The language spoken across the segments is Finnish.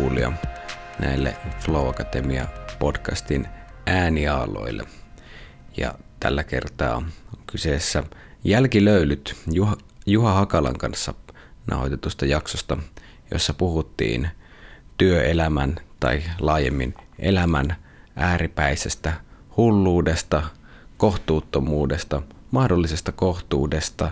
Kuulija näille Flow Academia podcastin ääniaaloille. Ja tällä kertaa on kyseessä jälkilöylyt Juha, Juha Hakalan kanssa nauhoitetusta jaksosta, jossa puhuttiin työelämän tai laajemmin elämän ääripäisestä hulluudesta, kohtuuttomuudesta, mahdollisesta kohtuudesta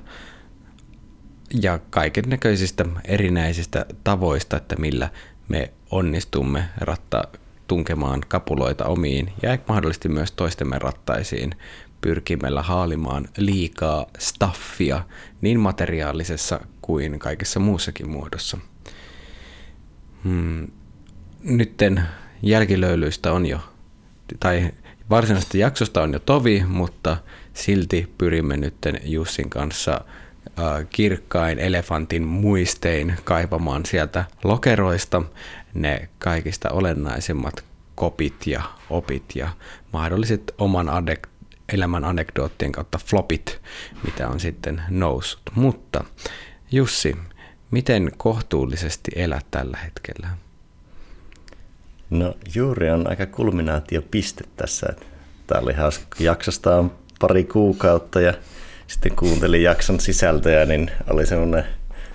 ja kaiken näköisistä erinäisistä tavoista, että millä me onnistumme ratta tunkemaan kapuloita omiin ja mahdollisesti myös toistemme rattaisiin pyrkimällä haalimaan liikaa staffia niin materiaalisessa kuin kaikessa muussakin muodossa. Hmm. Nytten jälkilöylyistä on jo, tai varsinaisesta jaksosta on jo tovi, mutta silti pyrimme nytten Jussin kanssa kirkkain elefantin muistein kaivamaan sieltä lokeroista ne kaikista olennaisimmat kopit ja opit ja mahdolliset oman adek- elämän anekdoottien kautta flopit, mitä on sitten noussut. Mutta Jussi, miten kohtuullisesti elät tällä hetkellä? No juuri on aika kulminaatiopiste tässä. Tämä oli hauska, jaksosta on pari kuukautta ja sitten kuuntelin jakson sisältöjä, niin oli semmoinen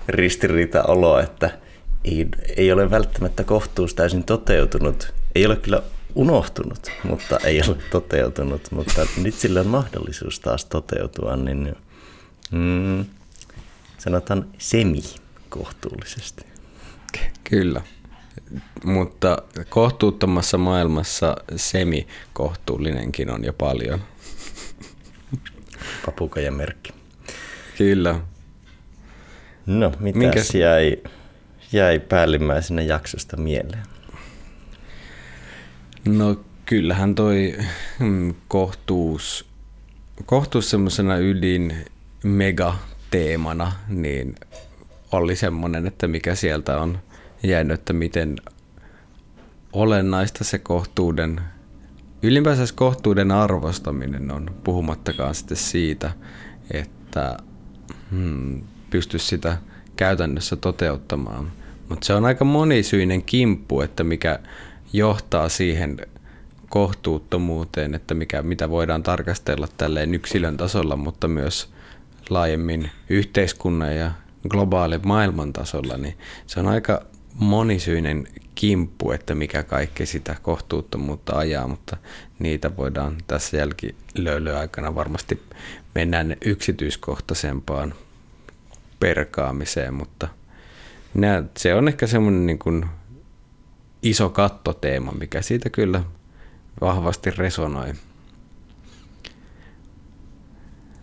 ristiriita olo, että ei, ei ole välttämättä kohtuus täysin toteutunut. Ei ole kyllä unohtunut, mutta ei ole toteutunut. Mutta nyt sillä on mahdollisuus taas toteutua, niin mm, sanotaan semi-kohtuullisesti. Kyllä, mutta kohtuuttomassa maailmassa semi-kohtuullinenkin on jo paljon. Papukajan merkki. Kyllä. No, mitä Minkäs... jäi, jäi päällimmäisenä jaksosta mieleen? No kyllähän toi mm, kohtuus, kohtuus semmoisena ydin mega teemana, niin oli semmoinen, että mikä sieltä on jäänyt, että miten olennaista se kohtuuden, ylipäänsä kohtuuden arvostaminen on, puhumattakaan sitten siitä, että hmm, pystyisi sitä käytännössä toteuttamaan. Mutta se on aika monisyinen kimppu, että mikä johtaa siihen kohtuuttomuuteen, että mikä, mitä voidaan tarkastella tälleen yksilön tasolla, mutta myös laajemmin yhteiskunnan ja globaalin maailman tasolla, niin se on aika monisyinen kimppu, että mikä kaikki sitä kohtuuttomuutta ajaa, mutta niitä voidaan tässä jälkilöilyn aikana varmasti mennään yksityiskohtaisempaan perkaamiseen, mutta se on ehkä semmoinen niin kuin iso kattoteema, mikä siitä kyllä vahvasti resonoi.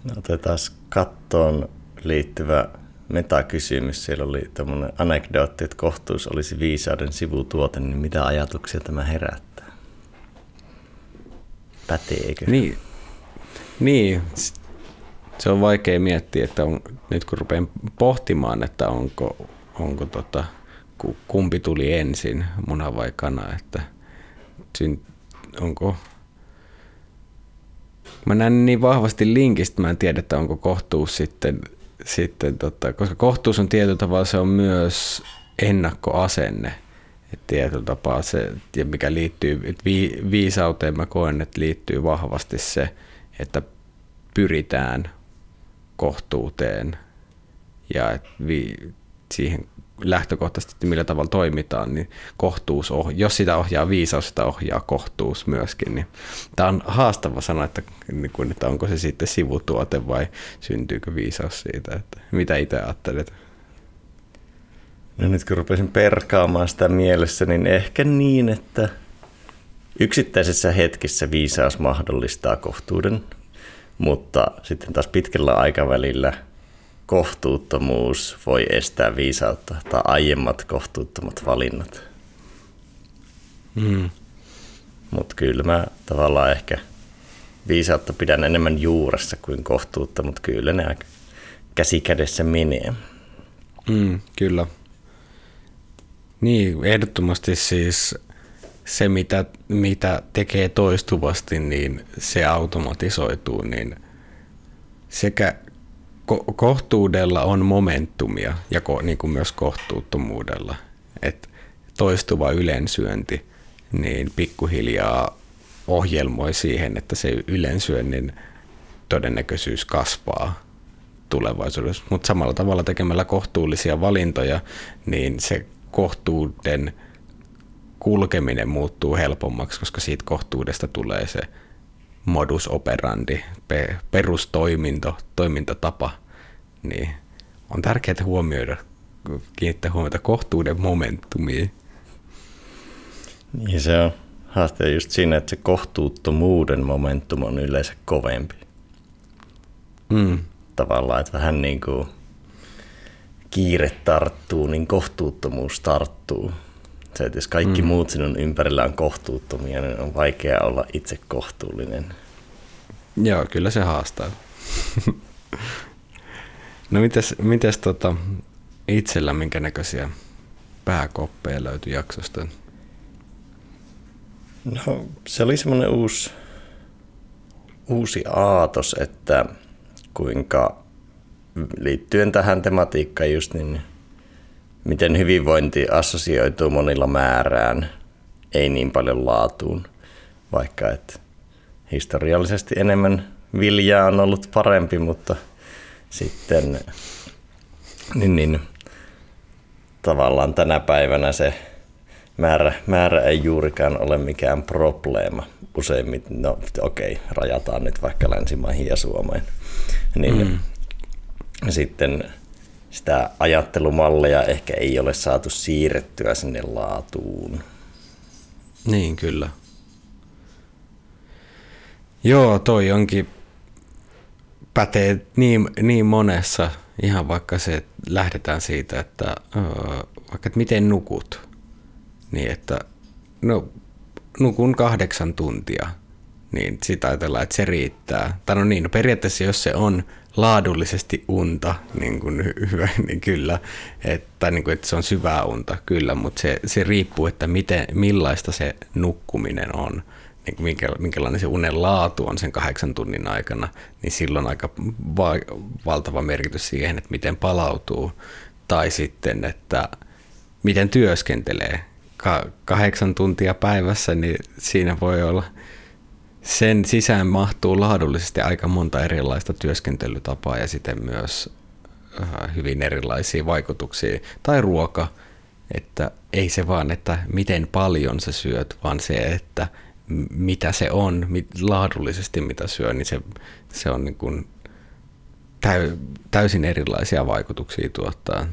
No, otetaan kattoon liittyvä metakysymys. Siellä oli tämmöinen anekdootti, että kohtuus olisi viisauden sivutuote, niin mitä ajatuksia tämä herättää? Päteekö? Niin, niin. se on vaikea miettiä, että on, nyt kun rupean pohtimaan, että onko, onko tota, kumpi tuli ensin, muna vai kana, että onko Mä näen niin vahvasti linkistä, mä en tiedä, että onko kohtuus sitten sitten tota, koska kohtuus on tietyllä tavalla se on myös ennakkoasenne. Et tietyllä tapaa se, ja mikä liittyy, että vi, viisauteen mä koen, että liittyy vahvasti se, että pyritään kohtuuteen ja et vi, siihen lähtökohtaisesti, että millä tavalla toimitaan, niin kohtuus, oh, jos sitä ohjaa viisaus, sitä ohjaa kohtuus myöskin. Niin tämä on haastava sana, että, niin että onko se sitten sivutuote vai syntyykö viisaus siitä, että mitä itse ajattelet? No nyt kun rupesin perkaamaan sitä mielessä, niin ehkä niin, että yksittäisessä hetkessä viisaus mahdollistaa kohtuuden, mutta sitten taas pitkällä aikavälillä – kohtuuttomuus voi estää viisautta tai aiemmat kohtuuttomat valinnat. Mm. Mutta kyllä mä tavallaan ehkä viisautta pidän enemmän juuressa kuin kohtuutta, mutta kyllä ne aika käsi kädessä menee. Mm, kyllä. Niin, ehdottomasti siis se, mitä, mitä tekee toistuvasti, niin se automatisoituu, niin sekä ko- kohtuudella on momentumia ja ko- niin kuin myös kohtuuttomuudella. Et toistuva ylensyönti niin pikkuhiljaa ohjelmoi siihen, että se ylensyönnin todennäköisyys kasvaa tulevaisuudessa. Mutta samalla tavalla tekemällä kohtuullisia valintoja, niin se kohtuuden kulkeminen muuttuu helpommaksi, koska siitä kohtuudesta tulee se modus operandi, perustoiminto, toimintatapa, niin on tärkeää huomioida, kiinnittää huomiota kohtuuden momentumiin. Niin se on haaste just siinä, että se kohtuuttomuuden momentum on yleensä kovempi. Mm. Tavallaan, että vähän niin kuin kiire tarttuu, niin kohtuuttomuus tarttuu. Se, että jos kaikki mm. muut sinun ympärillä on kohtuuttomia, niin on vaikea olla itse kohtuullinen. Joo, kyllä se haastaa. no mites, mites tota, itsellä minkä näköisiä pääkoppeja löytyi jaksosta? No se oli semmoinen uusi, uusi aatos, että kuinka liittyen tähän tematiikkaan just niin miten hyvinvointi assosioituu monilla määrään, ei niin paljon laatuun, vaikka että historiallisesti enemmän viljaa on ollut parempi, mutta sitten niin, niin, tavallaan tänä päivänä se määrä, määrä ei juurikaan ole mikään probleema. Useimmiten, no okei, okay, rajataan nyt vaikka länsimaihin ja Suomeen. Niin mm. sitten sitä ajattelumalleja ehkä ei ole saatu siirrettyä sinne laatuun. Niin, kyllä. Joo, toi onkin pätee niin, niin monessa, ihan vaikka se, että lähdetään siitä, että vaikka että miten nukut, niin että no nukun kahdeksan tuntia, niin sitä ajatellaan, että se riittää. Tai no niin, no periaatteessa jos se on laadullisesti unta, niin, kuin hyvä, niin kyllä, että, niin kuin, että se on syvää unta, kyllä, mutta se, se riippuu, että miten, millaista se nukkuminen on, niin kuin minkä, minkälainen se unen laatu on sen kahdeksan tunnin aikana, niin silloin aika va- valtava merkitys siihen, että miten palautuu, tai sitten, että miten työskentelee. Ka- kahdeksan tuntia päivässä, niin siinä voi olla – sen sisään mahtuu laadullisesti aika monta erilaista työskentelytapaa ja sitten myös äh, hyvin erilaisia vaikutuksia. Tai ruoka, että ei se vaan, että miten paljon sä syöt, vaan se, että mitä se on, laadullisesti mitä syö, niin se, se on niin kuin täysin erilaisia vaikutuksia tuottaa.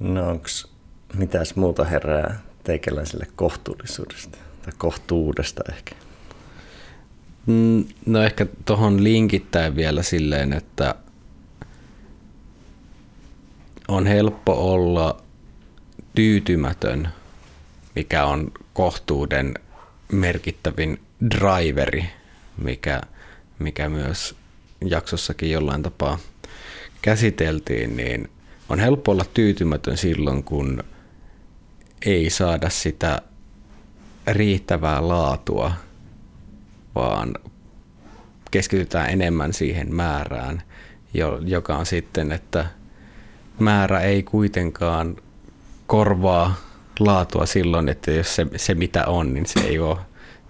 No onks mitäs muuta herää teikäläiselle kohtuullisuudesta tai kohtuudesta ehkä? Mm, no ehkä tuohon linkittäen vielä silleen, että on helppo olla tyytymätön, mikä on kohtuuden merkittävin driveri, mikä, mikä myös jaksossakin jollain tapaa käsiteltiin, niin on helppo olla tyytymätön silloin, kun ei saada sitä riittävää laatua, vaan keskitytään enemmän siihen määrään, joka on sitten, että määrä ei kuitenkaan korvaa laatua silloin, että jos se, se mitä on, niin se ei ole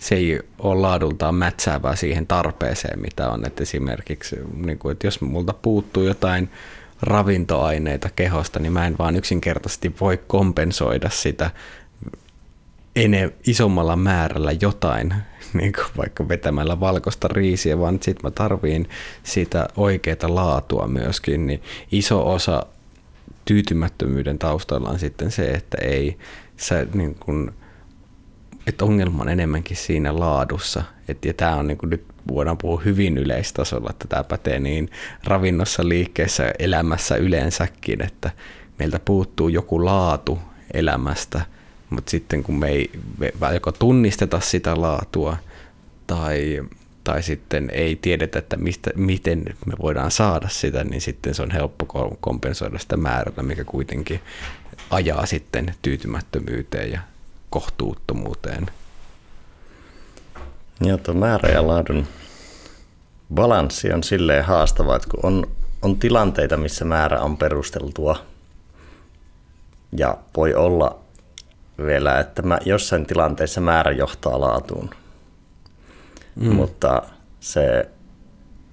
se ei ole laadultaan mätsäävää siihen tarpeeseen, mitä on. Että esimerkiksi, niin kuin, että jos multa puuttuu jotain ravintoaineita kehosta, niin mä en vaan yksinkertaisesti voi kompensoida sitä ene, isommalla määrällä jotain, niin kuin vaikka vetämällä valkoista riisiä, vaan sitten mä tarviin sitä oikeaa laatua myöskin, niin iso osa tyytymättömyyden taustalla on sitten se, että ei sä niin kuin, että ongelma on enemmänkin siinä laadussa. Et, ja tämä on niin kuin nyt voidaan puhua hyvin yleistasolla, että tämä pätee niin ravinnossa, liikkeessä, elämässä yleensäkin, että meiltä puuttuu joku laatu elämästä, mutta sitten kun me ei me joko tunnisteta sitä laatua tai, tai sitten ei tiedetä, että mistä, miten me voidaan saada sitä, niin sitten se on helppo kompensoida sitä määrällä, mikä kuitenkin ajaa sitten tyytymättömyyteen ja kohtuuttomuuteen. Joo, tuo määrä ja laadun balanssi on silleen haastava, että kun on, on tilanteita, missä määrä on perusteltua ja voi olla vielä, että mä, jossain tilanteessa määrä johtaa laatuun. Mm. Mutta se,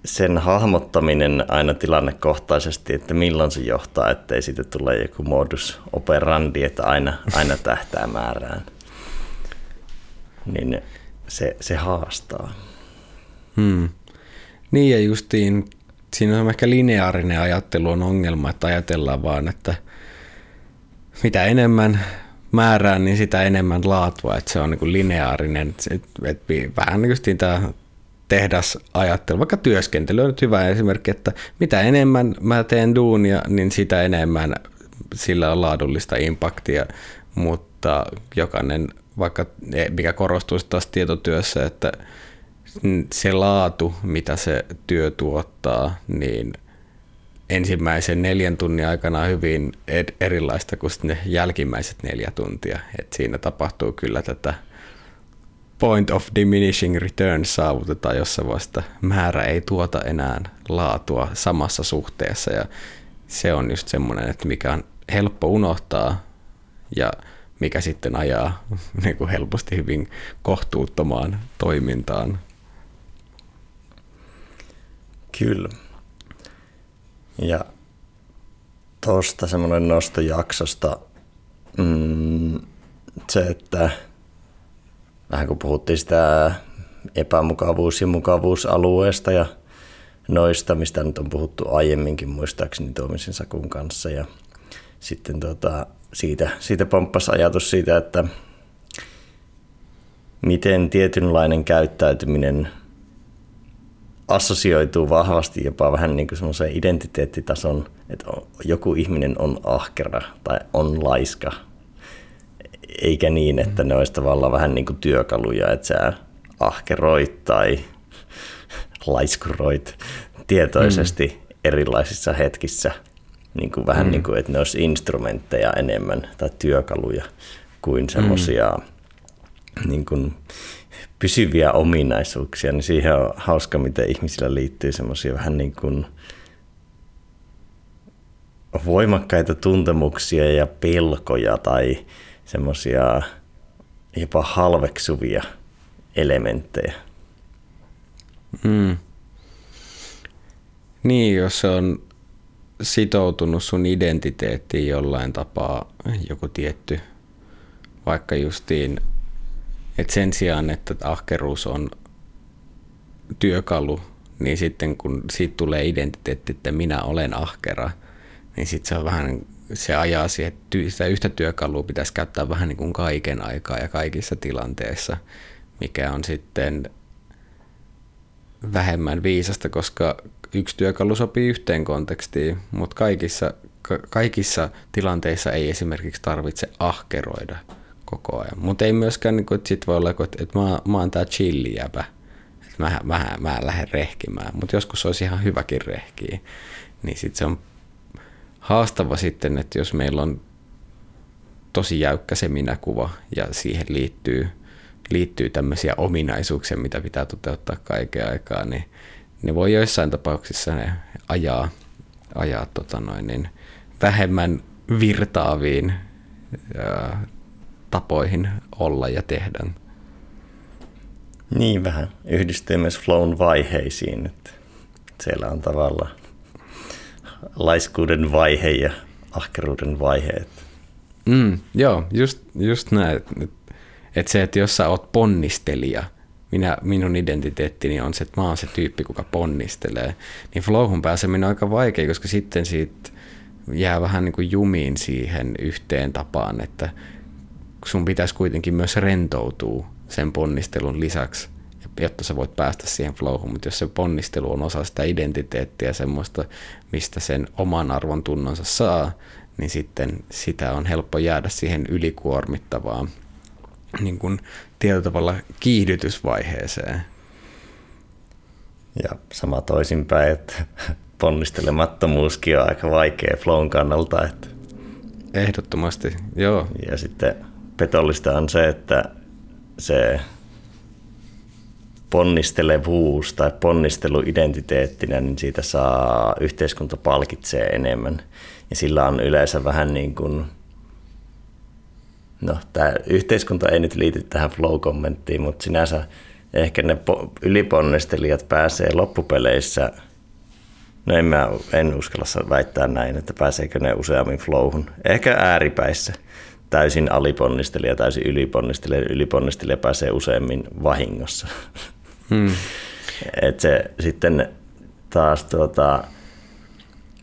sen hahmottaminen aina tilannekohtaisesti, että milloin se johtaa, ettei siitä tule joku modus operandi, että aina, aina tähtää määrään, niin se, se haastaa. Hmm. Niin ja justiin, siinä on ehkä lineaarinen ajattelu on ongelma, että ajatellaan vaan, että mitä enemmän määrää, niin sitä enemmän laatua, että se on niin kuin lineaarinen, että vähän niin kuin tämä tehdasajattelu, vaikka työskentely on nyt hyvä esimerkki, että mitä enemmän mä teen duunia, niin sitä enemmän sillä on laadullista impaktia, mutta jokainen, vaikka mikä korostuu taas tietotyössä, että se laatu, mitä se työ tuottaa, niin ensimmäisen neljän tunnin aikana hyvin erilaista kuin ne jälkimmäiset neljä tuntia. Et siinä tapahtuu kyllä tätä point of diminishing returns saavutetaan, jossa vasta määrä ei tuota enää laatua samassa suhteessa ja se on just semmoinen, että mikä on helppo unohtaa ja mikä sitten ajaa niin kuin helposti hyvin kohtuuttomaan toimintaan. Kyllä. Ja tuosta semmoinen nosto jaksosta, mm, se, että vähän kun puhuttiin sitä epämukavuus- ja mukavuusalueesta ja noista, mistä nyt on puhuttu aiemminkin muistaakseni Tuomisen Sakun kanssa. Ja sitten tota, siitä, siitä pomppasi ajatus siitä, että miten tietynlainen käyttäytyminen assosioituu vahvasti jopa vähän niin kuin semmoiseen identiteettitason, että joku ihminen on ahkera tai on laiska eikä niin, että ne olisi tavallaan vähän niin kuin työkaluja, että sä ahkeroit tai laiskuroit tietoisesti mm. erilaisissa hetkissä, niin kuin vähän mm. niin kuin, että ne olisi instrumentteja enemmän tai työkaluja kuin semmoisia mm. niin kuin pysyviä ominaisuuksia, niin siihen on hauska, miten ihmisillä liittyy semmoisia vähän niin kuin voimakkaita tuntemuksia ja pelkoja tai semmoisia jopa halveksuvia elementtejä. Mm. Niin, jos se on sitoutunut sun identiteettiin jollain tapaa joku tietty, vaikka justiin, että sen sijaan, että ahkeruus on työkalu, niin sitten kun siitä tulee identiteetti, että minä olen ahkera, niin sitten se on vähän se ajaa siihen, että sitä yhtä työkalua pitäisi käyttää vähän niin kuin kaiken aikaa ja kaikissa tilanteissa, mikä on sitten vähemmän viisasta, koska yksi työkalu sopii yhteen kontekstiin, mutta kaikissa, kaikissa tilanteissa ei esimerkiksi tarvitse ahkeroida koko ajan. Mutta ei myöskään, niin kuin, että sit voi olla, että, että mä, mä oon tää chillijäpä, että mä, mä, mä lähden rehkimään, mutta joskus olisi ihan hyväkin rehkiä, niin sitten se on haastava sitten, että jos meillä on tosi jäykkä se minäkuva ja siihen liittyy, liittyy tämmöisiä ominaisuuksia, mitä pitää toteuttaa kaiken aikaa, niin ne voi joissain tapauksissa ne ajaa, ajaa tota noin, niin vähemmän virtaaviin ää, tapoihin olla ja tehdä. Niin vähän. Yhdistyy myös flown vaiheisiin. Että siellä on tavallaan laiskuuden vaihe ja ahkeruuden vaiheet. Mm, joo, just, just näin. Että et se, että jos sä oot ponnistelija, minä, minun identiteettini on se, että mä oon se tyyppi, kuka ponnistelee, niin flowhun pääseminen on aika vaikea, koska sitten siitä jää vähän niin kuin jumiin siihen yhteen tapaan, että sun pitäisi kuitenkin myös rentoutua sen ponnistelun lisäksi jotta sä voit päästä siihen flowhun, mutta jos se ponnistelu on osa sitä identiteettiä, semmoista, mistä sen oman arvon tunnonsa saa, niin sitten sitä on helppo jäädä siihen ylikuormittavaan niin kuin tietyllä tavalla kiihdytysvaiheeseen. Ja sama toisinpäin, että ponnistelemattomuuskin on aika vaikea flown kannalta. Että... Ehdottomasti, joo. Ja sitten petollista on se, että se ponnistelevuus tai ponnistelu identiteettinä, niin siitä saa yhteiskunta palkitsee enemmän. Ja sillä on yleensä vähän niin kuin, no tämä yhteiskunta ei nyt liity tähän flow-kommenttiin, mutta sinänsä ehkä ne yliponnistelijat pääsee loppupeleissä, no en, mä, en uskalla väittää näin, että pääseekö ne useammin flowhun, ehkä ääripäissä täysin aliponnistelija, täysin yliponnistelija, yliponnistelija pääsee useammin vahingossa. Hmm. Et se sitten taas tuota,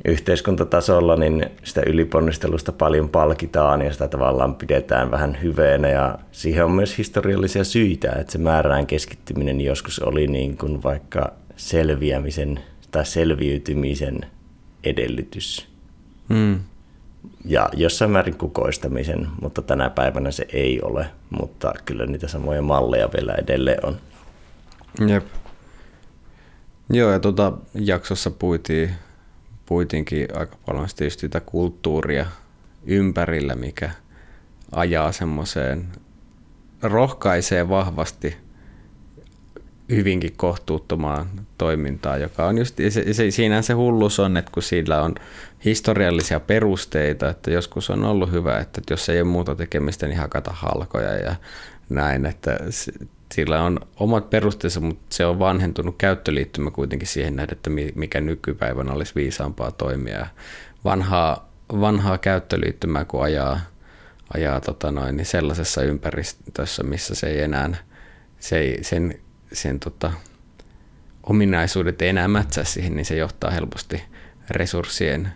yhteiskuntatasolla niin sitä yliponnistelusta paljon palkitaan ja sitä tavallaan pidetään vähän hyveenä ja siihen on myös historiallisia syitä, että se määrään keskittyminen joskus oli niin kuin vaikka selviämisen tai selviytymisen edellytys. Hmm. Ja jossain määrin kukoistamisen, mutta tänä päivänä se ei ole, mutta kyllä niitä samoja malleja vielä edelleen on. Jep. Joo, ja tuota jaksossa puitiin puitiinkin aika paljon sitä kulttuuria ympärillä, mikä ajaa semmoiseen, rohkaisee vahvasti hyvinkin kohtuuttomaan toimintaan, joka on just, se, se, siinä se hullus on, että kun sillä on historiallisia perusteita, että joskus on ollut hyvä, että jos ei ole muuta tekemistä, niin hakata halkoja ja näin, että sillä on omat perusteensa, mutta se on vanhentunut käyttöliittymä kuitenkin siihen nähdä, että mikä nykypäivänä olisi viisaampaa toimia. Vanhaa, vanhaa käyttöliittymää, kun ajaa, ajaa tota noin, niin sellaisessa ympäristössä, missä se ei enää, se ei, sen, sen tota, ominaisuudet ei enää mätsää siihen, niin se johtaa helposti resurssien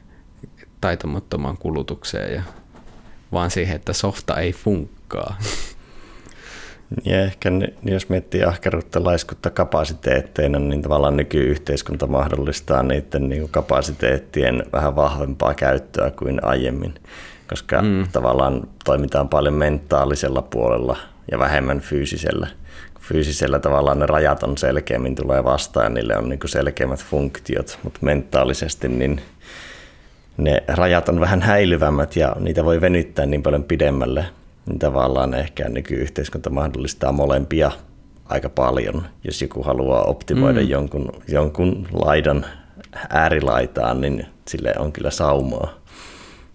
taitamattomaan kulutukseen ja vaan siihen, että softa ei funkkaa. Ja ehkä jos miettii ahkeruutta, laiskutta kapasiteetteina, niin tavallaan nykyyhteiskunta mahdollistaa niiden niin kapasiteettien vähän vahvempaa käyttöä kuin aiemmin, koska mm. tavallaan toimitaan paljon mentaalisella puolella ja vähemmän fyysisellä. Fyysisellä tavallaan ne rajat on selkeämmin tulee vastaan ja niille on niin selkeämmät funktiot, mutta mentaalisesti niin ne rajat on vähän häilyvämmät ja niitä voi venyttää niin paljon pidemmälle, niin tavallaan ehkä nykyyhteiskunta mahdollistaa molempia aika paljon, jos joku haluaa optimoida mm. jonkun, jonkun laidan äärilaitaan, niin sille on kyllä saumaa.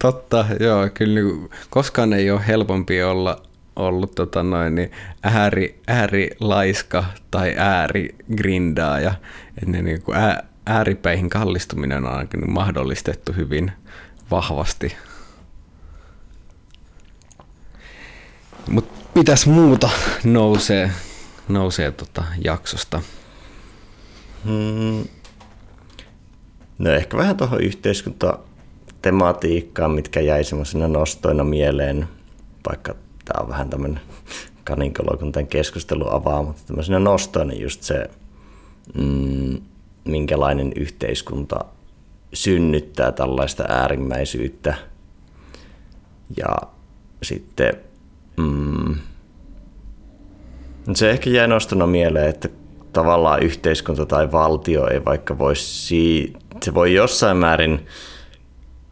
Totta, joo, kyllä niin, koskaan ei ole helpompi olla ollut tota noin, niin ääri, äärilaiska tai äärigrindaaja. Että niin kuin ää, ääripäihin kallistuminen on ainakin mahdollistettu hyvin vahvasti. Mutta mitäs muuta nousee, nousee tota jaksosta? Hmm. No ehkä vähän tuohon yhteiskuntatematiikkaan, mitkä jäi semmoisena nostoina mieleen, vaikka tämä on vähän tämmöinen kaninkolo, kun tämän keskustelun avaa, mutta tämmöisenä nostoina just se, mm, minkälainen yhteiskunta synnyttää tällaista äärimmäisyyttä. Ja sitten Mm. Se ehkä jäi nostona mieleen, että tavallaan yhteiskunta tai valtio ei vaikka voisi, se voi jossain määrin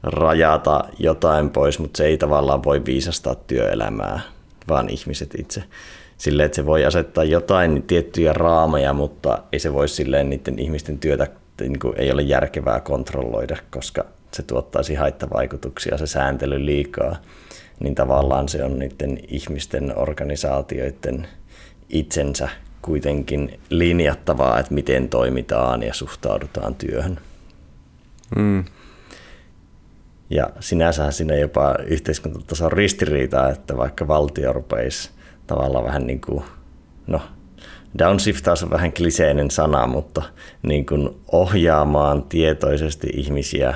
rajata jotain pois, mutta se ei tavallaan voi viisastaa työelämää, vaan ihmiset itse. Silleen, että se voi asettaa jotain tiettyjä raameja, mutta ei se voi silleen niiden ihmisten työtä niin kuin ei ole järkevää kontrolloida, koska se tuottaisi haittavaikutuksia, se sääntely liikaa niin tavallaan se on niiden ihmisten organisaatioiden itsensä kuitenkin linjattavaa, että miten toimitaan ja suhtaudutaan työhön. Mm. Ja sinänsä siinä jopa yhteiskuntatason ristiriitaa, että vaikka valtio rupeisi tavallaan vähän niin kuin, no downshiftaus on vähän kliseinen sana, mutta niin kuin ohjaamaan tietoisesti ihmisiä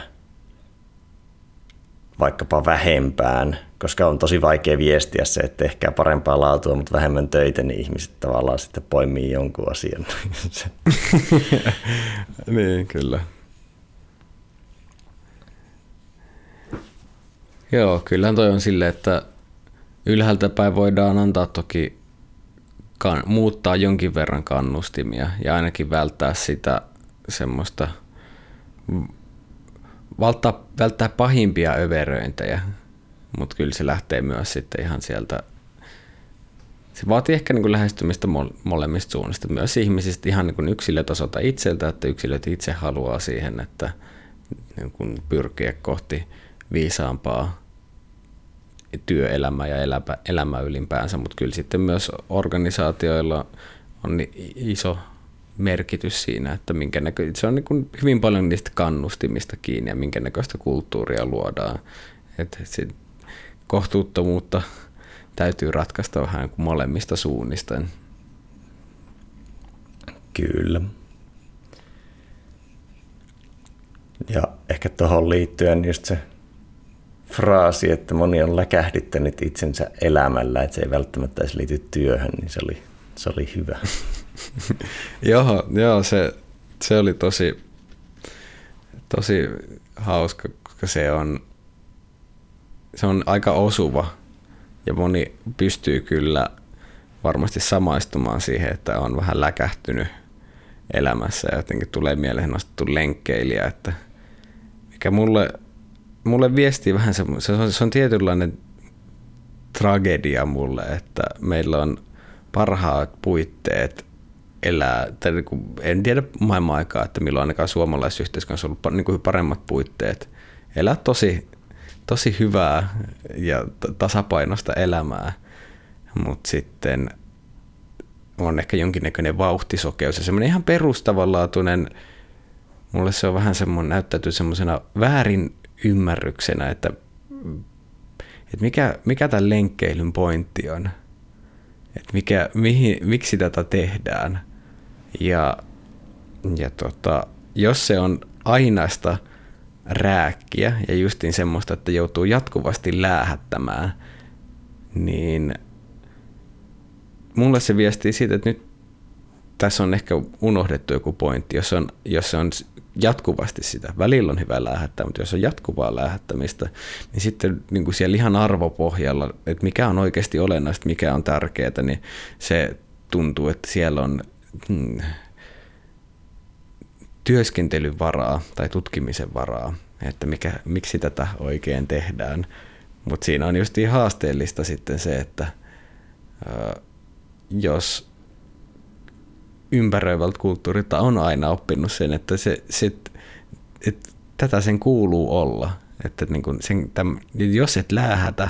vaikkapa vähempään koska on tosi vaikea viestiä se, että tehkää parempaa laatua, mutta vähemmän töitä, niin ihmiset tavallaan sitten poimii jonkun asian. niin, kyllä. Joo, kyllähän toi on silleen, että ylhäältä päin voidaan antaa toki kan- muuttaa jonkin verran kannustimia ja ainakin välttää sitä semmoista, välttää, välttää pahimpia överöintejä, mutta kyllä se lähtee myös sitten ihan sieltä se vaatii ehkä niin kuin lähestymistä molemmista suunnista, myös ihmisistä ihan niin kuin yksilötasolta itseltä, että yksilöt itse haluaa siihen, että niin kuin pyrkiä kohti viisaampaa työelämää ja elämä, elämää ylimpäänsä, mutta kyllä sitten myös organisaatioilla on iso merkitys siinä, että minkä näkö, se on niin kuin hyvin paljon niistä kannustimista kiinni ja minkä näköistä kulttuuria luodaan. Että sit kohtuuttomuutta täytyy ratkaista vähän kuin molemmista suunnista. Kyllä. Ja ehkä tuohon liittyen just se fraasi, että moni on läkähdyttänyt itsensä elämällä, että se ei välttämättä edes liity työhön, niin se oli, se oli hyvä. joo, joo se, se oli tosi, tosi hauska, koska se on, se on aika osuva ja moni pystyy kyllä varmasti samaistumaan siihen, että on vähän läkähtynyt elämässä. Ja jotenkin tulee mieleen nostettu lenkkeilijä, että mikä mulle, mulle viestii vähän se, on, se on tietynlainen tragedia mulle, että meillä on parhaat puitteet elää, tai niin kuin, en tiedä maailman aikaa, että milloin ainakaan suomalaisessa yhteiskunnassa on ollut niin kuin paremmat puitteet elää tosi, tosi hyvää ja tasapainosta elämää, mutta sitten on ehkä jonkinnäköinen vauhtisokeus ja semmoinen ihan perustavanlaatuinen, mulle se on vähän semmoinen, näyttäytyy semmoisena väärin ymmärryksenä, että, että mikä, mikä tämän lenkkeilyn pointti on, että mikä, mihin, miksi tätä tehdään. Ja, ja tota, jos se on ainaista rääkkiä ja justiin semmoista, että joutuu jatkuvasti läähättämään, niin mulle se viestii siitä, että nyt tässä on ehkä unohdettu joku pointti, jos, on, jos on jatkuvasti sitä. Välillä on hyvä lähettää, mutta jos on jatkuvaa lähettämistä, niin sitten niin kuin siellä ihan arvopohjalla, että mikä on oikeasti olennaista, mikä on tärkeää, niin se tuntuu, että siellä on hmm, työskentelyn varaa tai tutkimisen varaa, että mikä, miksi tätä oikein tehdään. Mutta siinä on just haasteellista sitten se, että jos ympäröivältä kulttuurilta on aina oppinut sen, että, se, se, että tätä sen kuuluu olla. Että niin kuin sen, täm, jos et läähätä,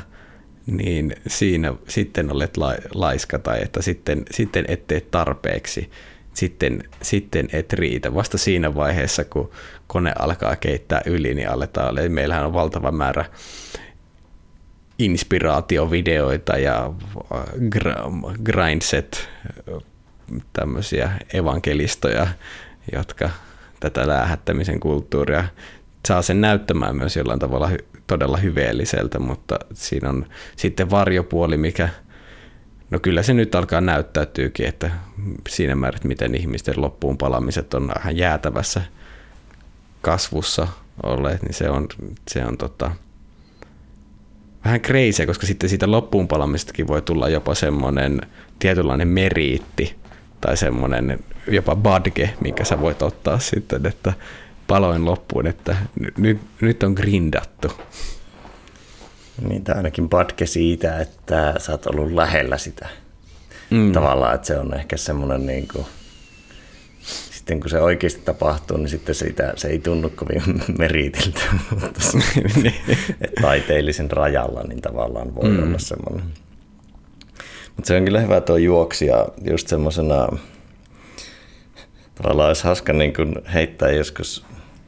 niin siinä sitten olet la, laiska tai että sitten, sitten et tee tarpeeksi. Sitten, sitten et riitä. Vasta siinä vaiheessa, kun kone alkaa keittää yli, niin aletaan. Eli meillähän on valtava määrä inspiraatiovideoita ja grindset tämmöisiä evankelistoja, jotka tätä läähättämisen kulttuuria saa sen näyttämään myös jollain tavalla todella hyveelliseltä, mutta siinä on sitten varjopuoli, mikä No kyllä se nyt alkaa näyttäytyykin, että siinä määrin, miten ihmisten loppuun palamiset on vähän jäätävässä kasvussa olleet, niin se on, se on tota, vähän crazy, koska sitten siitä loppuun palamistakin voi tulla jopa semmoinen tietynlainen meriitti, tai semmoinen jopa badge, minkä sä voit ottaa sitten, että paloin loppuun, että nyt, nyt on grindattu. Niin, tämä ainakin badge siitä, että sä oot ollut lähellä sitä. Mm. Tavallaan, että se on ehkä semmoinen niin kuin, sitten kun se oikeasti tapahtuu, niin sitten siitä, se ei tunnu kovin meritiltä, mutta niin. taiteellisen rajalla niin tavallaan voi mm. olla semmoinen. Mutta se on kyllä hyvä tuo juoksija just semmoisena, tavallaan olisi hauska niin kun heittää joskus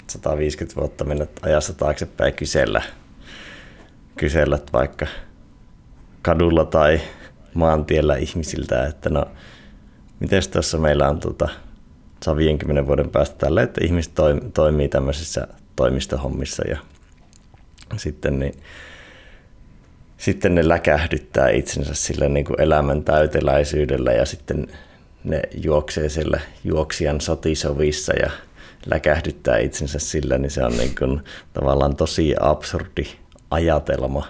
150 vuotta mennä ajassa taaksepäin kysellä, kysellä vaikka kadulla tai maantiellä ihmisiltä, että no, miten tässä meillä on tota, 150 vuoden päästä tällä, että ihmiset toimii tämmöisissä toimistohommissa ja sitten niin sitten ne läkähdyttää itsensä sillä niin kuin elämän täyteläisyydellä ja sitten ne juoksee siellä juoksijan sotisovissa ja läkähdyttää itsensä sillä, niin se on niin kuin tavallaan tosi absurdi ajatelma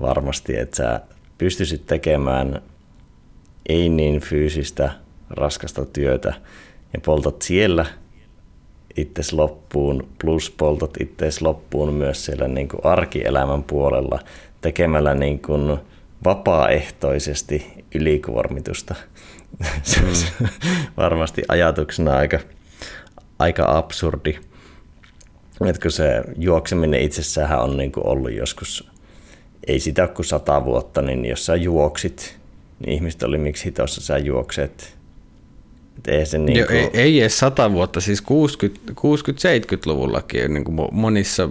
varmasti, että sä pystyisit tekemään ei niin fyysistä, raskasta työtä ja poltat siellä itses loppuun, plus poltat itses loppuun myös siellä niin kuin arkielämän puolella tekemällä niin kuin vapaaehtoisesti ylikuormitusta. Se mm. varmasti ajatuksena aika, aika absurdi. Että kun se juokseminen itsessään on niin kuin ollut joskus, ei sitä kuin sata vuotta, niin jos sä juoksit, niin ihmiset oli, miksi hitossa sä juokset. ei, se niin kuin... ei, ei edes sata vuotta, siis 60-70-luvullakin niin kuin monissa,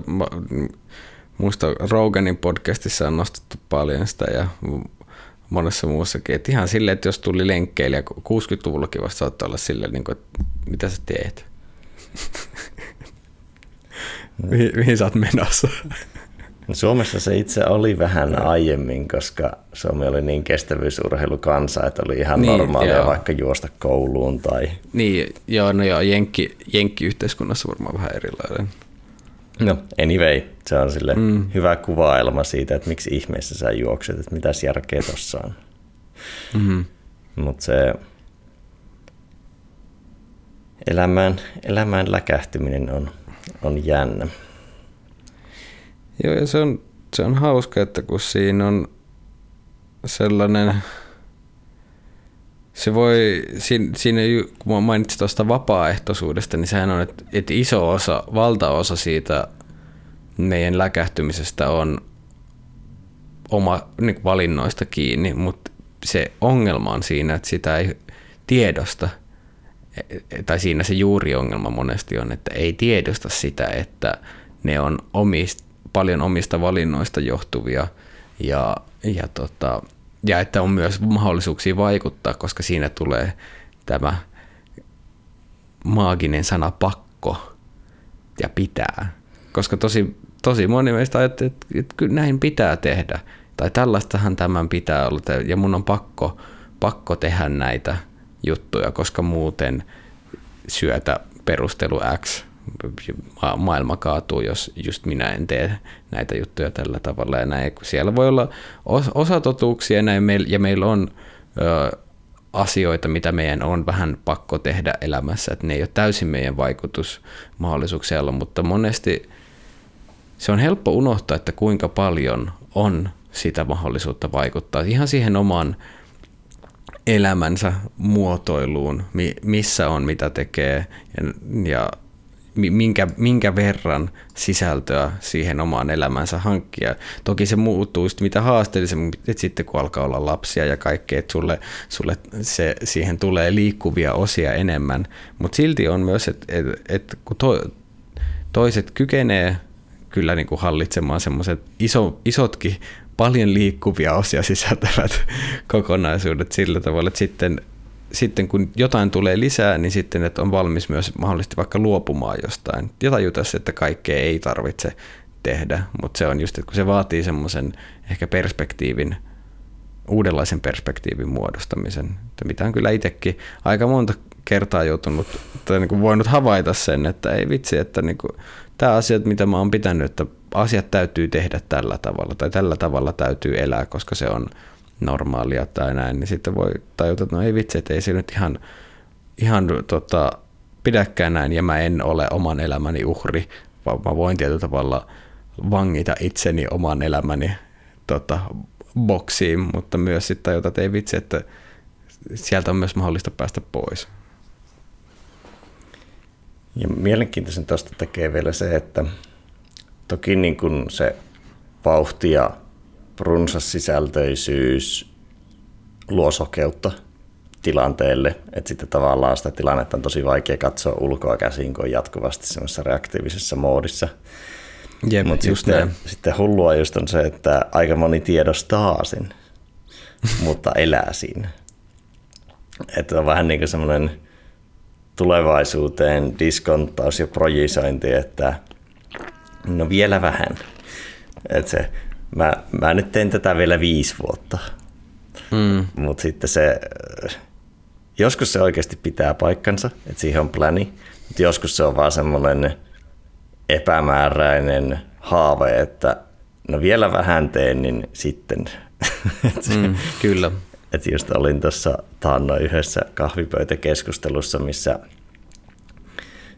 muista Roganin podcastissa on nostettu paljon sitä ja monessa muussakin, että ihan silleen, että jos tuli lenkkeilijä 60-luvullakin vasta saattaa olla silleen, niin kuin, että mitä sä teet? mihin, mihin sä oot menossa? Suomessa se itse oli vähän aiemmin, koska Suomi oli niin kestävyysurheilukansa, että oli ihan niin, normaalia joo. vaikka juosta kouluun. Tai... Niin, joo, no joo, jenkki, jenkki-yhteiskunnassa varmaan vähän erilainen. No, anyway, se on sille mm. hyvä kuvailma siitä, että miksi ihmeessä sä juokset, että mitäs järkeä tossa on. Mm-hmm. Mutta se elämään, elämään läkähtyminen on, on jännä. Joo, ja se on, se on hauska, että kun siinä on sellainen, se voi, siinä, siinä kun mainitsin tuosta vapaaehtoisuudesta, niin sehän on, että, että iso osa, valtaosa siitä meidän läkähtymisestä on oma niin valinnoista kiinni, mutta se ongelma on siinä, että sitä ei tiedosta, tai siinä se juuri ongelma monesti on, että ei tiedosta sitä, että ne on omista, paljon omista valinnoista johtuvia ja, ja, tota, ja että on myös mahdollisuuksia vaikuttaa, koska siinä tulee tämä maaginen sana pakko ja pitää. Koska tosi, tosi moni meistä ajattelee, että, että kyllä näin pitää tehdä. Tai tällaistahan tämän pitää olla. Ja mun on pakko, pakko tehdä näitä juttuja, koska muuten syötä perustelu X maailma kaatuu, jos just minä en tee näitä juttuja tällä tavalla ja näin. Siellä voi olla osatotuuksia ja, näin, ja meillä on asioita, mitä meidän on vähän pakko tehdä elämässä, että ne ei ole täysin meidän vaikutusmahdollisuuksia, mutta monesti se on helppo unohtaa, että kuinka paljon on sitä mahdollisuutta vaikuttaa ihan siihen omaan elämänsä muotoiluun, missä on, mitä tekee ja, ja minkä, minkä verran sisältöä siihen omaan elämänsä hankkia. Toki se muuttuu just mitä haasteellisemmin, että sitten kun alkaa olla lapsia ja kaikkea, että sulle, sulle se, siihen tulee liikkuvia osia enemmän, mutta silti on myös, että et, et, kun to, toiset kykenee kyllä niin kuin hallitsemaan semmoiset iso, isotkin paljon liikkuvia osia sisältävät kokonaisuudet sillä tavalla, että sitten sitten kun jotain tulee lisää, niin sitten että on valmis myös mahdollisesti vaikka luopumaan jostain. Ja tajuta että kaikkea ei tarvitse tehdä, mutta se on just, että kun se vaatii semmoisen ehkä perspektiivin, uudenlaisen perspektiivin muodostamisen, että mitä on kyllä itsekin aika monta kertaa joutunut, tai niin kuin voinut havaita sen, että ei vitsi, että niin kuin, tämä asiat, mitä mä oon pitänyt, että asiat täytyy tehdä tällä tavalla, tai tällä tavalla täytyy elää, koska se on normaalia tai näin, niin sitten voi tajuta, että no ei vitsi, että ei se nyt ihan, ihan tota, pidäkään näin ja mä en ole oman elämäni uhri, vaan mä voin tietyllä tavalla vangita itseni oman elämäni tota, boksiin, mutta myös sitten tajuta, että ei vitsi, että sieltä on myös mahdollista päästä pois. Ja mielenkiintoisen tuosta tekee vielä se, että toki niin kuin se vauhti ja runsassisältöisyys luo sokeutta tilanteelle, että sitten tavallaan sitä tilannetta on tosi vaikea katsoa ulkoa käsin, kun on jatkuvasti semmoisessa reaktiivisessa moodissa. Mutta sitten, sitten hullua just on se, että aika moni tiedostaa sen, mutta elää siinä. Että on vähän niin kuin semmoinen tulevaisuuteen diskontaus ja projisointi, että no vielä vähän. Että se mä, mä nyt teen tätä vielä viisi vuotta. Mm. Mutta sitten se, joskus se oikeasti pitää paikkansa, että siihen on pläni, mutta joskus se on vaan semmoinen epämääräinen haave, että no vielä vähän teen, niin sitten. mm, kyllä. Että just olin tuossa taannoin yhdessä kahvipöytäkeskustelussa, missä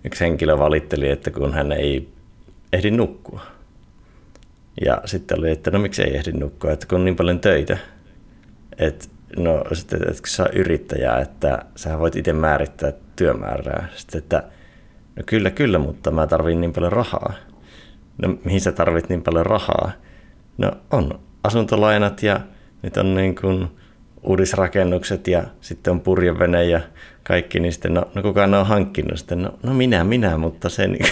yksi henkilö valitteli, että kun hän ei ehdi nukkua. Ja sitten oli, että no miksi ei ehdi nukkua, että kun on niin paljon töitä, että no sitten, että kun sä oot yrittäjä, että sä voit itse määrittää työmäärää. Sitten, että no kyllä, kyllä, mutta mä tarvin niin paljon rahaa. No mihin sä tarvit niin paljon rahaa? No on asuntolainat ja nyt on niin kuin uudisrakennukset ja sitten on purjevene ja kaikki, niin sitten no, no kukaan ne on hankkinut sitten, no, no minä, minä, mutta se, niin,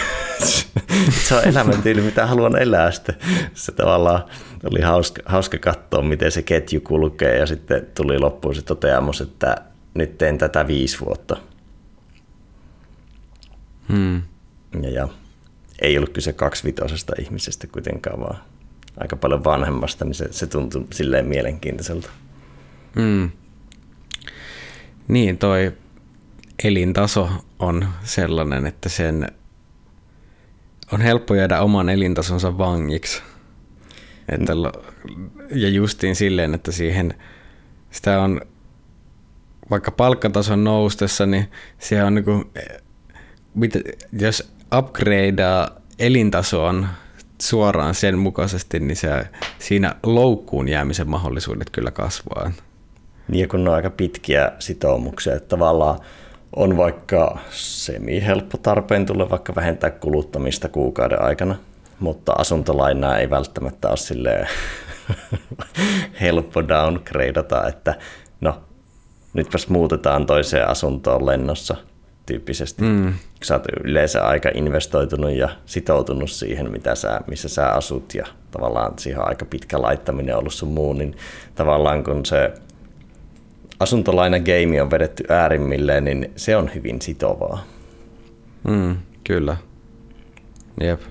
se on elämäntyyli, mitä haluan elää sitten. Se tavallaan oli hauska, hauska katsoa, miten se ketju kulkee ja sitten tuli loppuun se toteamus, että nyt teen tätä viisi vuotta. Hmm. Ja, ja ei ollut kyse kaksivitosesta ihmisestä kuitenkaan, vaan aika paljon vanhemmasta, niin se, se tuntui silleen mielenkiintoiselta. Hmm. Niin, toi elintaso on sellainen, että sen on helppo jäädä oman elintasonsa vangiksi. Että, ja justiin silleen, että siihen sitä on vaikka palkkatason noustessa, niin se on niin kuin, jos upgradea elintasoon suoraan sen mukaisesti, niin se, siinä loukkuun jäämisen mahdollisuudet kyllä kasvaa. Niin kun ne on aika pitkiä sitoumuksia, että tavallaan on vaikka semi-helppo tarpeen tulla vaikka vähentää kuluttamista kuukauden aikana, mutta asuntolainaa ei välttämättä ole silleen helppo downgradeata, että no nytpäs muutetaan toiseen asuntoon lennossa tyyppisesti. Mm. Sä oot yleensä aika investoitunut ja sitoutunut siihen, mitä sä, missä sä asut ja tavallaan siihen on aika pitkä laittaminen ollut sun muu, niin tavallaan kun se asuntolaina-game on vedetty äärimmilleen, niin se on hyvin sitovaa. Mm, kyllä. Jep.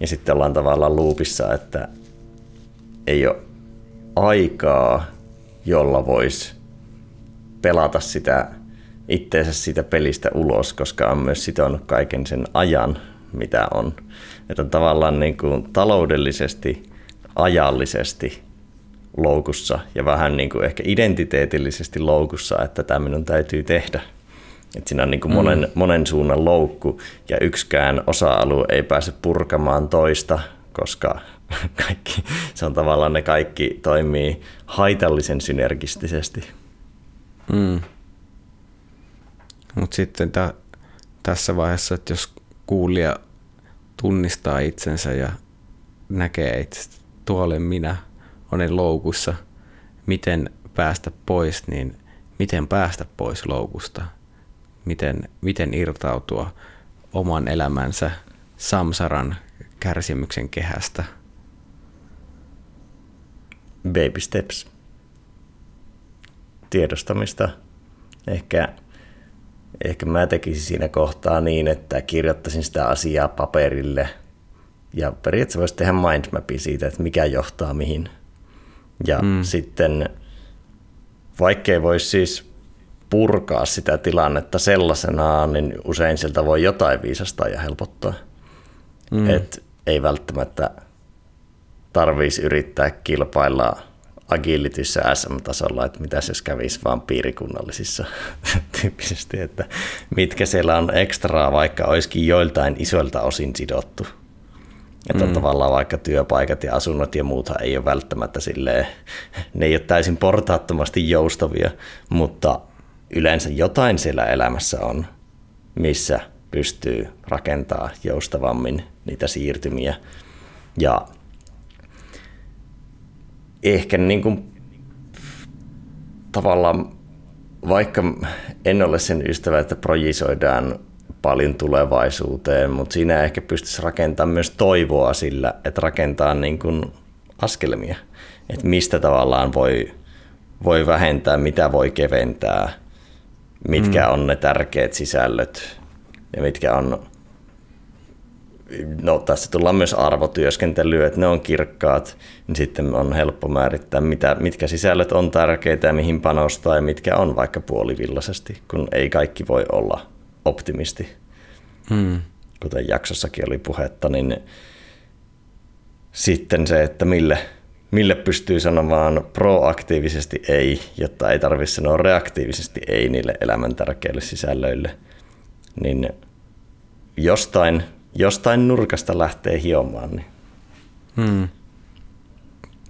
Ja sitten ollaan tavallaan loopissa, että ei ole aikaa, jolla voisi pelata sitä itteensä siitä pelistä ulos, koska on myös sitonut kaiken sen ajan, mitä on. Että on tavallaan niin kuin taloudellisesti, ajallisesti loukussa ja vähän niin kuin ehkä identiteetillisesti loukussa, että tämä minun täytyy tehdä. Että siinä on niin kuin mm. monen, monen suunnan loukku ja yksikään osa-alue ei pääse purkamaan toista, koska kaikki, se on tavallaan ne kaikki toimii haitallisen synergistisesti. Mm. Mutta sitten t- tässä vaiheessa, että jos kuulija tunnistaa itsensä ja näkee itse, tuo olen minä, olen loukussa, miten päästä pois, niin miten päästä pois loukusta, miten, miten irtautua oman elämänsä samsaran kärsimyksen kehästä. Baby steps. Tiedostamista. Ehkä, ehkä mä tekisin siinä kohtaa niin, että kirjoittaisin sitä asiaa paperille ja periaatteessa voisi tehdä mindmapi siitä, että mikä johtaa mihin – ja mm. sitten vaikkei voisi siis purkaa sitä tilannetta sellaisenaan, niin usein sieltä voi jotain viisastaa ja helpottaa. Mm. Et ei välttämättä tarvitsisi yrittää kilpailla agilityssä SM-tasolla, että mitä jos kävisi vaan piirikunnallisissa tyyppisesti, että mitkä siellä on ekstraa, vaikka olisikin joiltain isoilta osin sidottu. Että mm. tavallaan vaikka työpaikat ja asunnot ja muuthan ei ole välttämättä silleen, ne ei ole täysin portaattomasti joustavia, mutta yleensä jotain siellä elämässä on, missä pystyy rakentaa joustavammin niitä siirtymiä. Ja ehkä niin kuin tavallaan, vaikka en ole sen ystävä, että projisoidaan paljon tulevaisuuteen, mutta siinä ehkä pystyisi rakentamaan myös toivoa sillä, että rakentaa niin kuin askelmia, että mistä tavallaan voi, voi vähentää, mitä voi keventää, mitkä mm. on ne tärkeät sisällöt ja mitkä on, no tässä tullaan myös arvotyöskentelyä, että ne on kirkkaat, niin sitten on helppo määrittää, mitä, mitkä sisällöt on tärkeitä ja mihin panostaa ja mitkä on vaikka puolivillaisesti, kun ei kaikki voi olla optimisti. Mm. Kuten jaksossakin oli puhetta, niin sitten se, että mille, mille pystyy sanomaan proaktiivisesti ei, jotta ei tarvitse sanoa reaktiivisesti ei niille elämän tärkeille sisällöille, niin jostain, jostain nurkasta lähtee hiomaan. Niin. Hmm.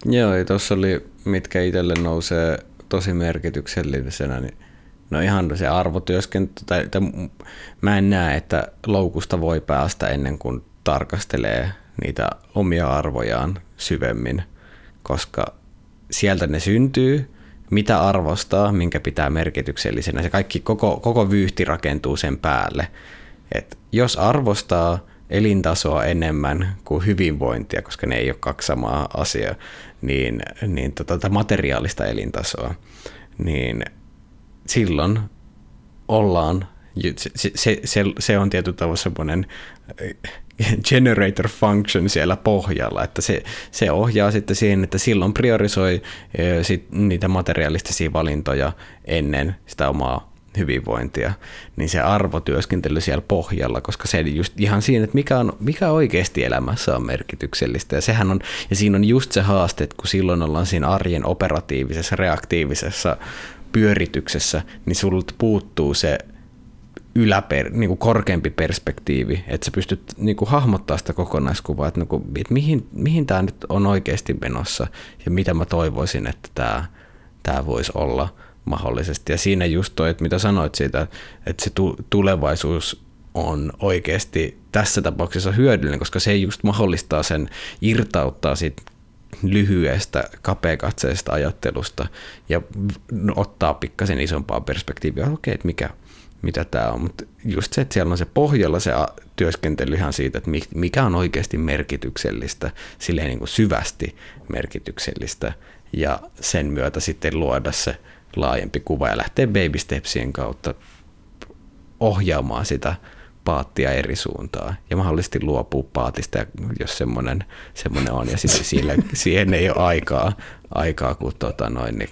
Joo, tuossa oli, mitkä itselle nousee tosi merkityksellisenä, niin no ihan se arvotyöskentely, tai, tai mä en näe, että loukusta voi päästä ennen kuin tarkastelee niitä omia arvojaan syvemmin, koska sieltä ne syntyy, mitä arvostaa, minkä pitää merkityksellisenä. Se kaikki, koko, koko vyyhti rakentuu sen päälle. Et jos arvostaa elintasoa enemmän kuin hyvinvointia, koska ne ei ole kaksi samaa asiaa, niin, niin tota, materiaalista elintasoa, niin silloin ollaan, se, se, se, se on tietyllä tavalla semmoinen generator function siellä pohjalla, että se, se ohjaa sitten siihen, että silloin priorisoi sit niitä materialistisia valintoja ennen sitä omaa hyvinvointia, niin se arvotyöskentely siellä pohjalla, koska se just ihan siinä, että mikä, on, mikä oikeasti elämässä on merkityksellistä. Ja, sehän on, ja siinä on just se haaste, että kun silloin ollaan siinä arjen operatiivisessa, reaktiivisessa pyörityksessä, niin sulta puuttuu se yläper, niin kuin korkeampi perspektiivi, että sä pystyt niin kuin hahmottaa sitä kokonaiskuvaa, että, niin kuin, että mihin, mihin tämä nyt on oikeasti menossa ja mitä mä toivoisin, että tämä, tämä voisi olla mahdollisesti. Ja siinä just toi, että mitä sanoit siitä, että se tulevaisuus on oikeasti tässä tapauksessa hyödyllinen, koska se just mahdollistaa sen irtauttaa siitä lyhyestä, kapeakatseisesta ajattelusta ja ottaa pikkasen isompaa perspektiiviä. Okei, okay, että mikä, mitä tämä on, mutta just se, että siellä on se pohjalla se työskentely ihan siitä, että mikä on oikeasti merkityksellistä, silleen niin kuin syvästi merkityksellistä, ja sen myötä sitten luoda se laajempi kuva ja lähteä baby stepsien kautta ohjaamaan sitä paattia eri suuntaan ja mahdollisesti luopua paatista, jos semmoinen, semmoinen on. Ja sitten sille, siihen ei ole aikaa, aikaa kuin tota noin, niin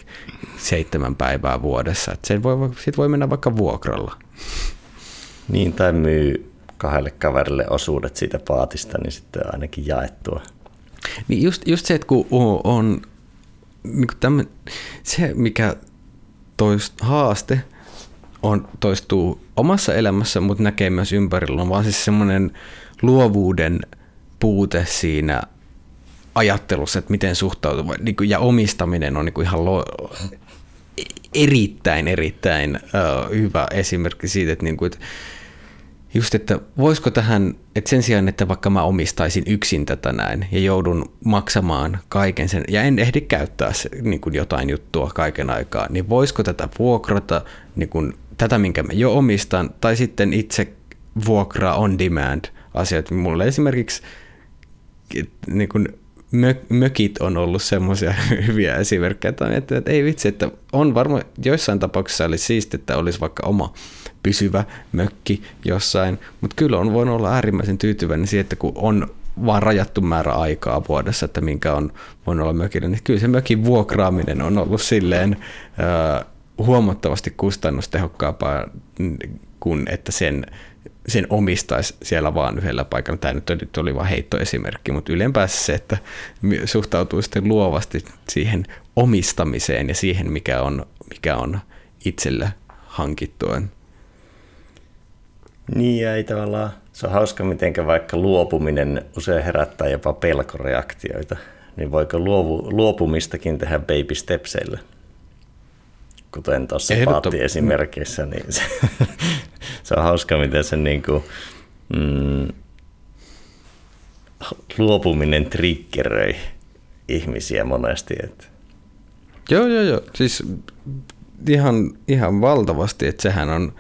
seitsemän päivää vuodessa. Et sen voi, sit voi mennä vaikka vuokralla. Niin, tai myy kahdelle kaverille osuudet siitä paatista, niin sitten ainakin jaettua. Niin just, just se, että kun on niin tämän, se, mikä toist, haaste on, toistuu omassa elämässä, mutta näkee myös ympärillä, on vaan siis semmoinen luovuuden puute siinä ajattelussa, että miten suhtautuu, niin ja omistaminen on niin kuin ihan lo, erittäin, erittäin hyvä esimerkki siitä, että, niin kuin, että just, että voisiko tähän, että sen sijaan, että vaikka mä omistaisin yksin tätä näin ja joudun maksamaan kaiken sen ja en ehdi käyttää se, niin kuin jotain juttua kaiken aikaa, niin voisiko tätä vuokrata, niin kuin, tätä minkä mä jo omistan, tai sitten itse vuokraa on demand asiat. Mulle esimerkiksi niin kuin mökit on ollut semmoisia hyviä esimerkkejä, että, että ei vitsi, että on varmaan joissain tapauksissa olisi siisti, että olisi vaikka oma pysyvä mökki jossain, mutta kyllä on voinut olla äärimmäisen tyytyväinen siihen, että kun on vaan rajattu määrä aikaa vuodessa, että minkä on voinut olla mökillä, niin kyllä se mökin vuokraaminen on ollut silleen äh, huomattavasti kustannustehokkaampaa kuin että sen sen omistaisi siellä vaan yhdellä paikalla. Tämä nyt oli, vain heittoesimerkki, mutta ylempäänsä se, että suhtautuu sitten luovasti siihen omistamiseen ja siihen, mikä on, mikä on itselle hankittua. Niin ja ei tavallaan, se on hauska miten vaikka luopuminen usein herättää jopa pelkoreaktioita. Niin voiko luovu, luopumistakin tehdä baby stepseillä? Kuten tuossa paatti-esimerkissä, niin se, se on hauska, miten se niin kuin, mm, luopuminen triggeröi ihmisiä monesti. Että. Joo, joo, joo. Siis ihan, ihan valtavasti, että sehän on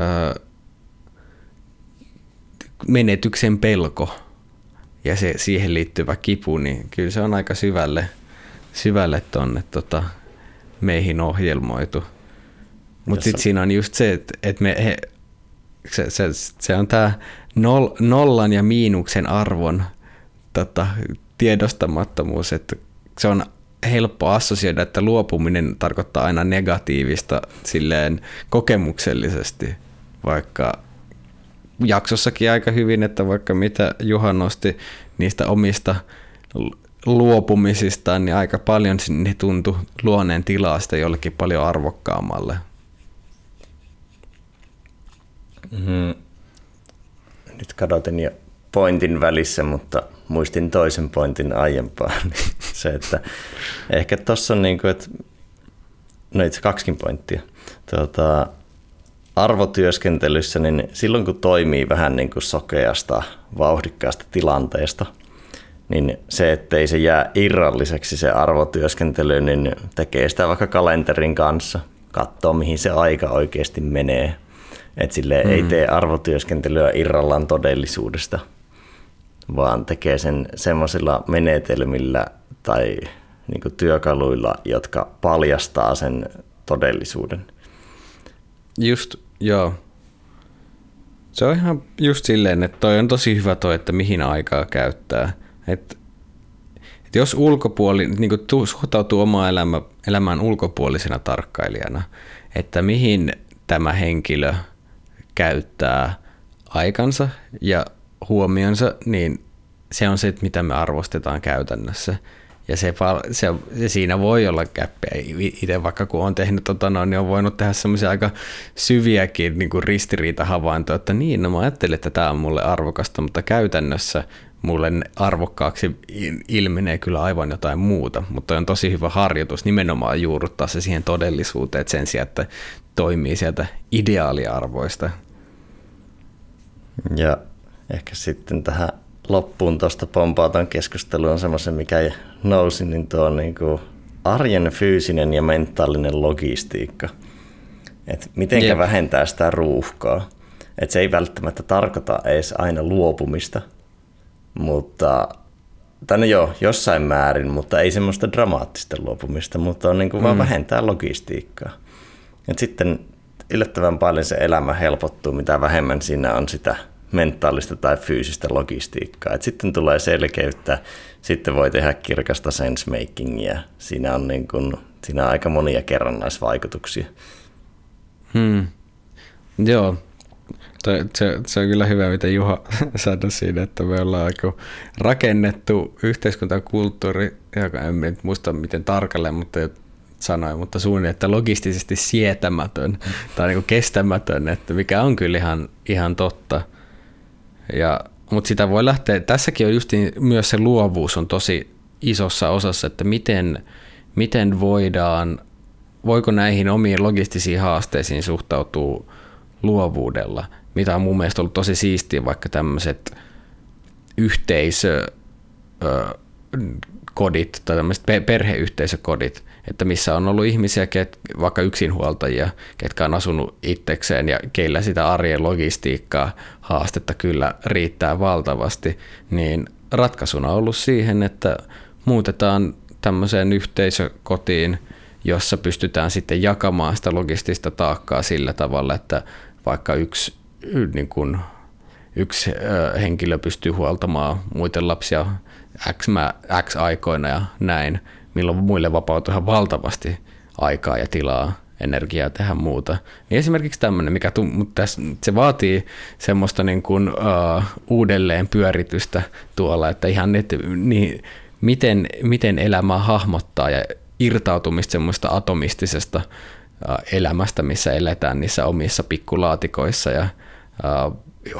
ää, menetyksen pelko ja se siihen liittyvä kipu, niin kyllä se on aika syvälle, syvälle tonne tota, meihin ohjelmoitu. Mutta sitten siinä on just se, että et me, he, se, se, se on tämä nol, nollan ja miinuksen arvon tota, tiedostamattomuus, että se on helppo assosioida, että luopuminen tarkoittaa aina negatiivista silleen kokemuksellisesti, vaikka jaksossakin aika hyvin, että vaikka mitä Juha nosti niistä omista luopumisistaan, niin aika paljon ne tuntui luoneen tilaa sitä jollekin paljon arvokkaammalle. Mm-hmm. Nyt kadotin jo pointin välissä, mutta muistin toisen pointin aiempaan. se, että ehkä tuossa on niin kuin, että no itse kaksikin pointtia. Tuota, arvotyöskentelyssä, niin silloin kun toimii vähän niin kuin sokeasta, vauhdikkaasta tilanteesta, niin se, ettei se jää irralliseksi se arvotyöskentely, niin tekee sitä vaikka kalenterin kanssa, katsoo mihin se aika oikeasti menee. Että sille mm. ei tee arvotyöskentelyä irrallaan todellisuudesta, vaan tekee sen semmoisilla menetelmillä tai niin työkaluilla, jotka paljastaa sen todellisuuden. Just, joo. Se on ihan just silleen, että toi on tosi hyvä toi, että mihin aikaa käyttää. Että et jos ulkopuoli, niin kuin suhtautuu omaan elämä, elämään ulkopuolisena tarkkailijana, että mihin tämä henkilö käyttää aikansa ja huomionsa, niin se on se, mitä me arvostetaan käytännössä. Ja se, se, se siinä voi olla käppiä. Itse vaikka kun on tehnyt, tota, no, niin on voinut tehdä semmoisia aika syviäkin niin kuin ristiriitahavaintoja, että niin, no mä ajattelin, että tämä on mulle arvokasta, mutta käytännössä mulle arvokkaaksi ilmenee kyllä aivan jotain muuta, mutta on tosi hyvä harjoitus nimenomaan juurruttaa se siihen todellisuuteen, että sen sijaan, että toimii sieltä ideaaliarvoista. Ja ehkä sitten tähän loppuun tuosta pompautan keskusteluun semmoisen, mikä nousi, niin tuo niin kuin arjen fyysinen ja mentaalinen logistiikka. Että miten yep. vähentää sitä ruuhkaa. Että se ei välttämättä tarkoita edes aina luopumista, mutta tänne jo jossain määrin, mutta ei semmoista dramaattista luopumista, mutta on niin kuin mm. vaan vähentää logistiikkaa. Et sitten yllättävän paljon se elämä helpottuu, mitä vähemmän siinä on sitä mentaalista tai fyysistä logistiikkaa. Et sitten tulee selkeyttä, sitten voi tehdä kirkasta sensemakingia. Siinä on, niin kun, siinä on aika monia kerrannaisvaikutuksia. Hmm. Joo, se, se on kyllä hyvä, mitä Juha sanoi siinä, että me ollaan aika rakennettu yhteiskuntakulttuuri, joka en muista miten tarkalleen, mutta sanoi, mutta suunnilleen, että logistisesti sietämätön tai niin kestämätön, että mikä on kyllä ihan, ihan totta. Ja, mutta sitä voi lähteä, tässäkin on just myös se luovuus on tosi isossa osassa, että miten, miten voidaan, voiko näihin omiin logistisiin haasteisiin suhtautua luovuudella, mitä on mun mielestä ollut tosi siistiä, vaikka tämmöiset yhteisökodit tai tämmöiset perheyhteisökodit, että missä on ollut ihmisiä, vaikka yksinhuoltajia, ketkä on asunut itsekseen ja keillä sitä arjen logistiikkaa haastetta kyllä riittää valtavasti, niin ratkaisuna on ollut siihen, että muutetaan tämmöiseen yhteisökotiin, jossa pystytään sitten jakamaan sitä logistista taakkaa sillä tavalla, että vaikka yksi, niin kuin, yksi henkilö pystyy huoltamaan muiden lapsia X, X aikoina ja näin, milloin muille vapautuu ihan valtavasti aikaa ja tilaa, energiaa tehdä muuta. Niin esimerkiksi tämmöinen, mikä tu, mutta tässä, se vaatii semmoista niin kuin, uh, uudelleen pyöritystä tuolla, että ihan net, niin, miten, miten elämää hahmottaa ja irtautumista semmoista atomistisesta uh, elämästä, missä eletään niissä omissa pikkulaatikoissa ja uh,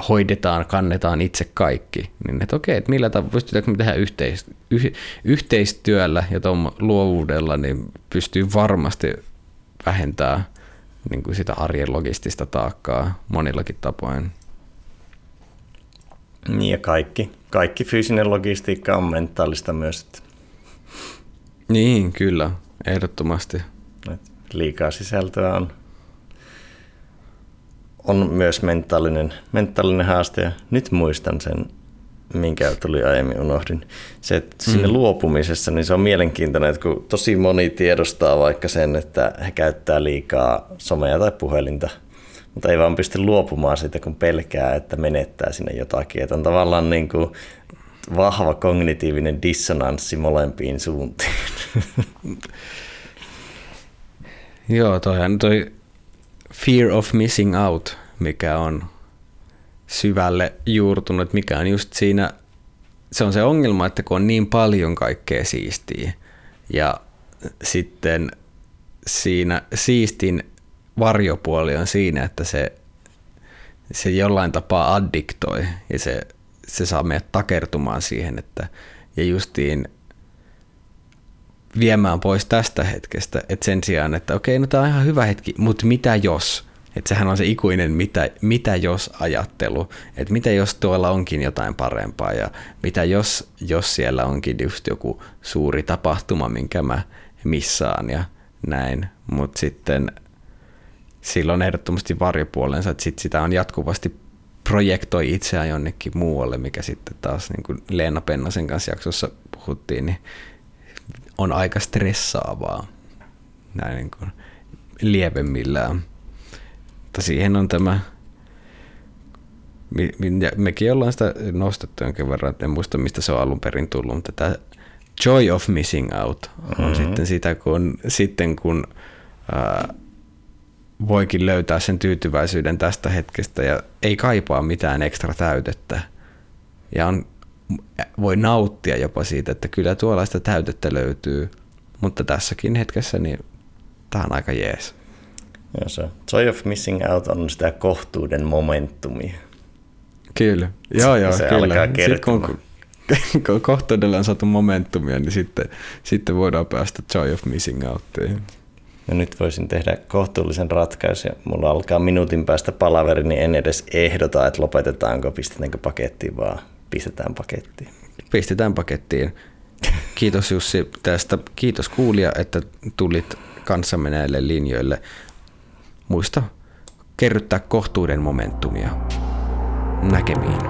hoidetaan, kannetaan itse kaikki, niin että okei, että millä tavalla pystytäänkö me tehdä yhteis, yh, yhteistyöllä ja tuon luovuudella, niin pystyy varmasti vähentää niin kuin sitä arjen logistista taakkaa monillakin tapoin. Niin ja kaikki, kaikki fyysinen logistiikka on mentaalista myös. Niin, kyllä, ehdottomasti. Liikaa sisältöä on on myös mentaalinen, mentaalinen haaste ja nyt muistan sen, minkä tuli aiemmin unohdin. Se, että sinne mm. luopumisessa, niin se on mielenkiintoinen, että kun tosi moni tiedostaa vaikka sen, että he käyttää liikaa somea tai puhelinta, mutta ei vaan pysty luopumaan siitä, kun pelkää, että menettää sinne jotakin. Että on tavallaan niin kuin vahva kognitiivinen dissonanssi molempiin suuntiin. Joo, toihan toi fear of missing out, mikä on syvälle juurtunut, mikä on just siinä, se on se ongelma, että kun on niin paljon kaikkea siistiä. Ja sitten siinä siistin varjopuoli on siinä, että se, se jollain tapaa addiktoi. Ja se, se saa meidät takertumaan siihen, että ja justiin viemään pois tästä hetkestä, että sen sijaan, että okei, no tämä on ihan hyvä hetki, mutta mitä jos? Että sehän on se ikuinen mitä, mitä jos ajattelu, että mitä jos tuolla onkin jotain parempaa ja mitä jos, jos siellä onkin just joku suuri tapahtuma, minkä mä missaan ja näin, mutta sitten silloin ehdottomasti varjopuolensa, että sit sitä on jatkuvasti projektoi itseään jonnekin muualle, mikä sitten taas niin kuin Leena Pennasen kanssa jaksossa puhuttiin, niin on aika stressaavaa näin niin kuin lievemmillään. Mutta siihen on tämä, mekin ollaan sitä nostettu jonkin verran, en muista mistä se on alun perin tullut, mutta tämä joy of missing out on mm-hmm. sitten sitä, kun, sitten kun ää, voikin löytää sen tyytyväisyyden tästä hetkestä ja ei kaipaa mitään ekstra täytettä. Ja on, voi nauttia jopa siitä, että kyllä tuollaista täytettä löytyy, mutta tässäkin hetkessä niin tämä on aika jees. Ja se Joy of Missing Out on sitä kohtuuden momentumia. Kyllä, joo joo, se kyllä. Alkaa Sitten kun, kun kohtuudella on saatu momentumia, niin sitten, sitten voidaan päästä Joy of Missing Outiin. Ja nyt voisin tehdä kohtuullisen ratkaisun. Mulla alkaa minuutin päästä palaveri, niin en edes ehdota, että lopetetaanko, pistetäänkö pakettiin, vaan pistetään pakettiin. Pistetään pakettiin. Kiitos Jussi tästä. Kiitos kuulija, että tulit kanssamme näille linjoille. Muista kerryttää kohtuuden momentumia. Näkemiin.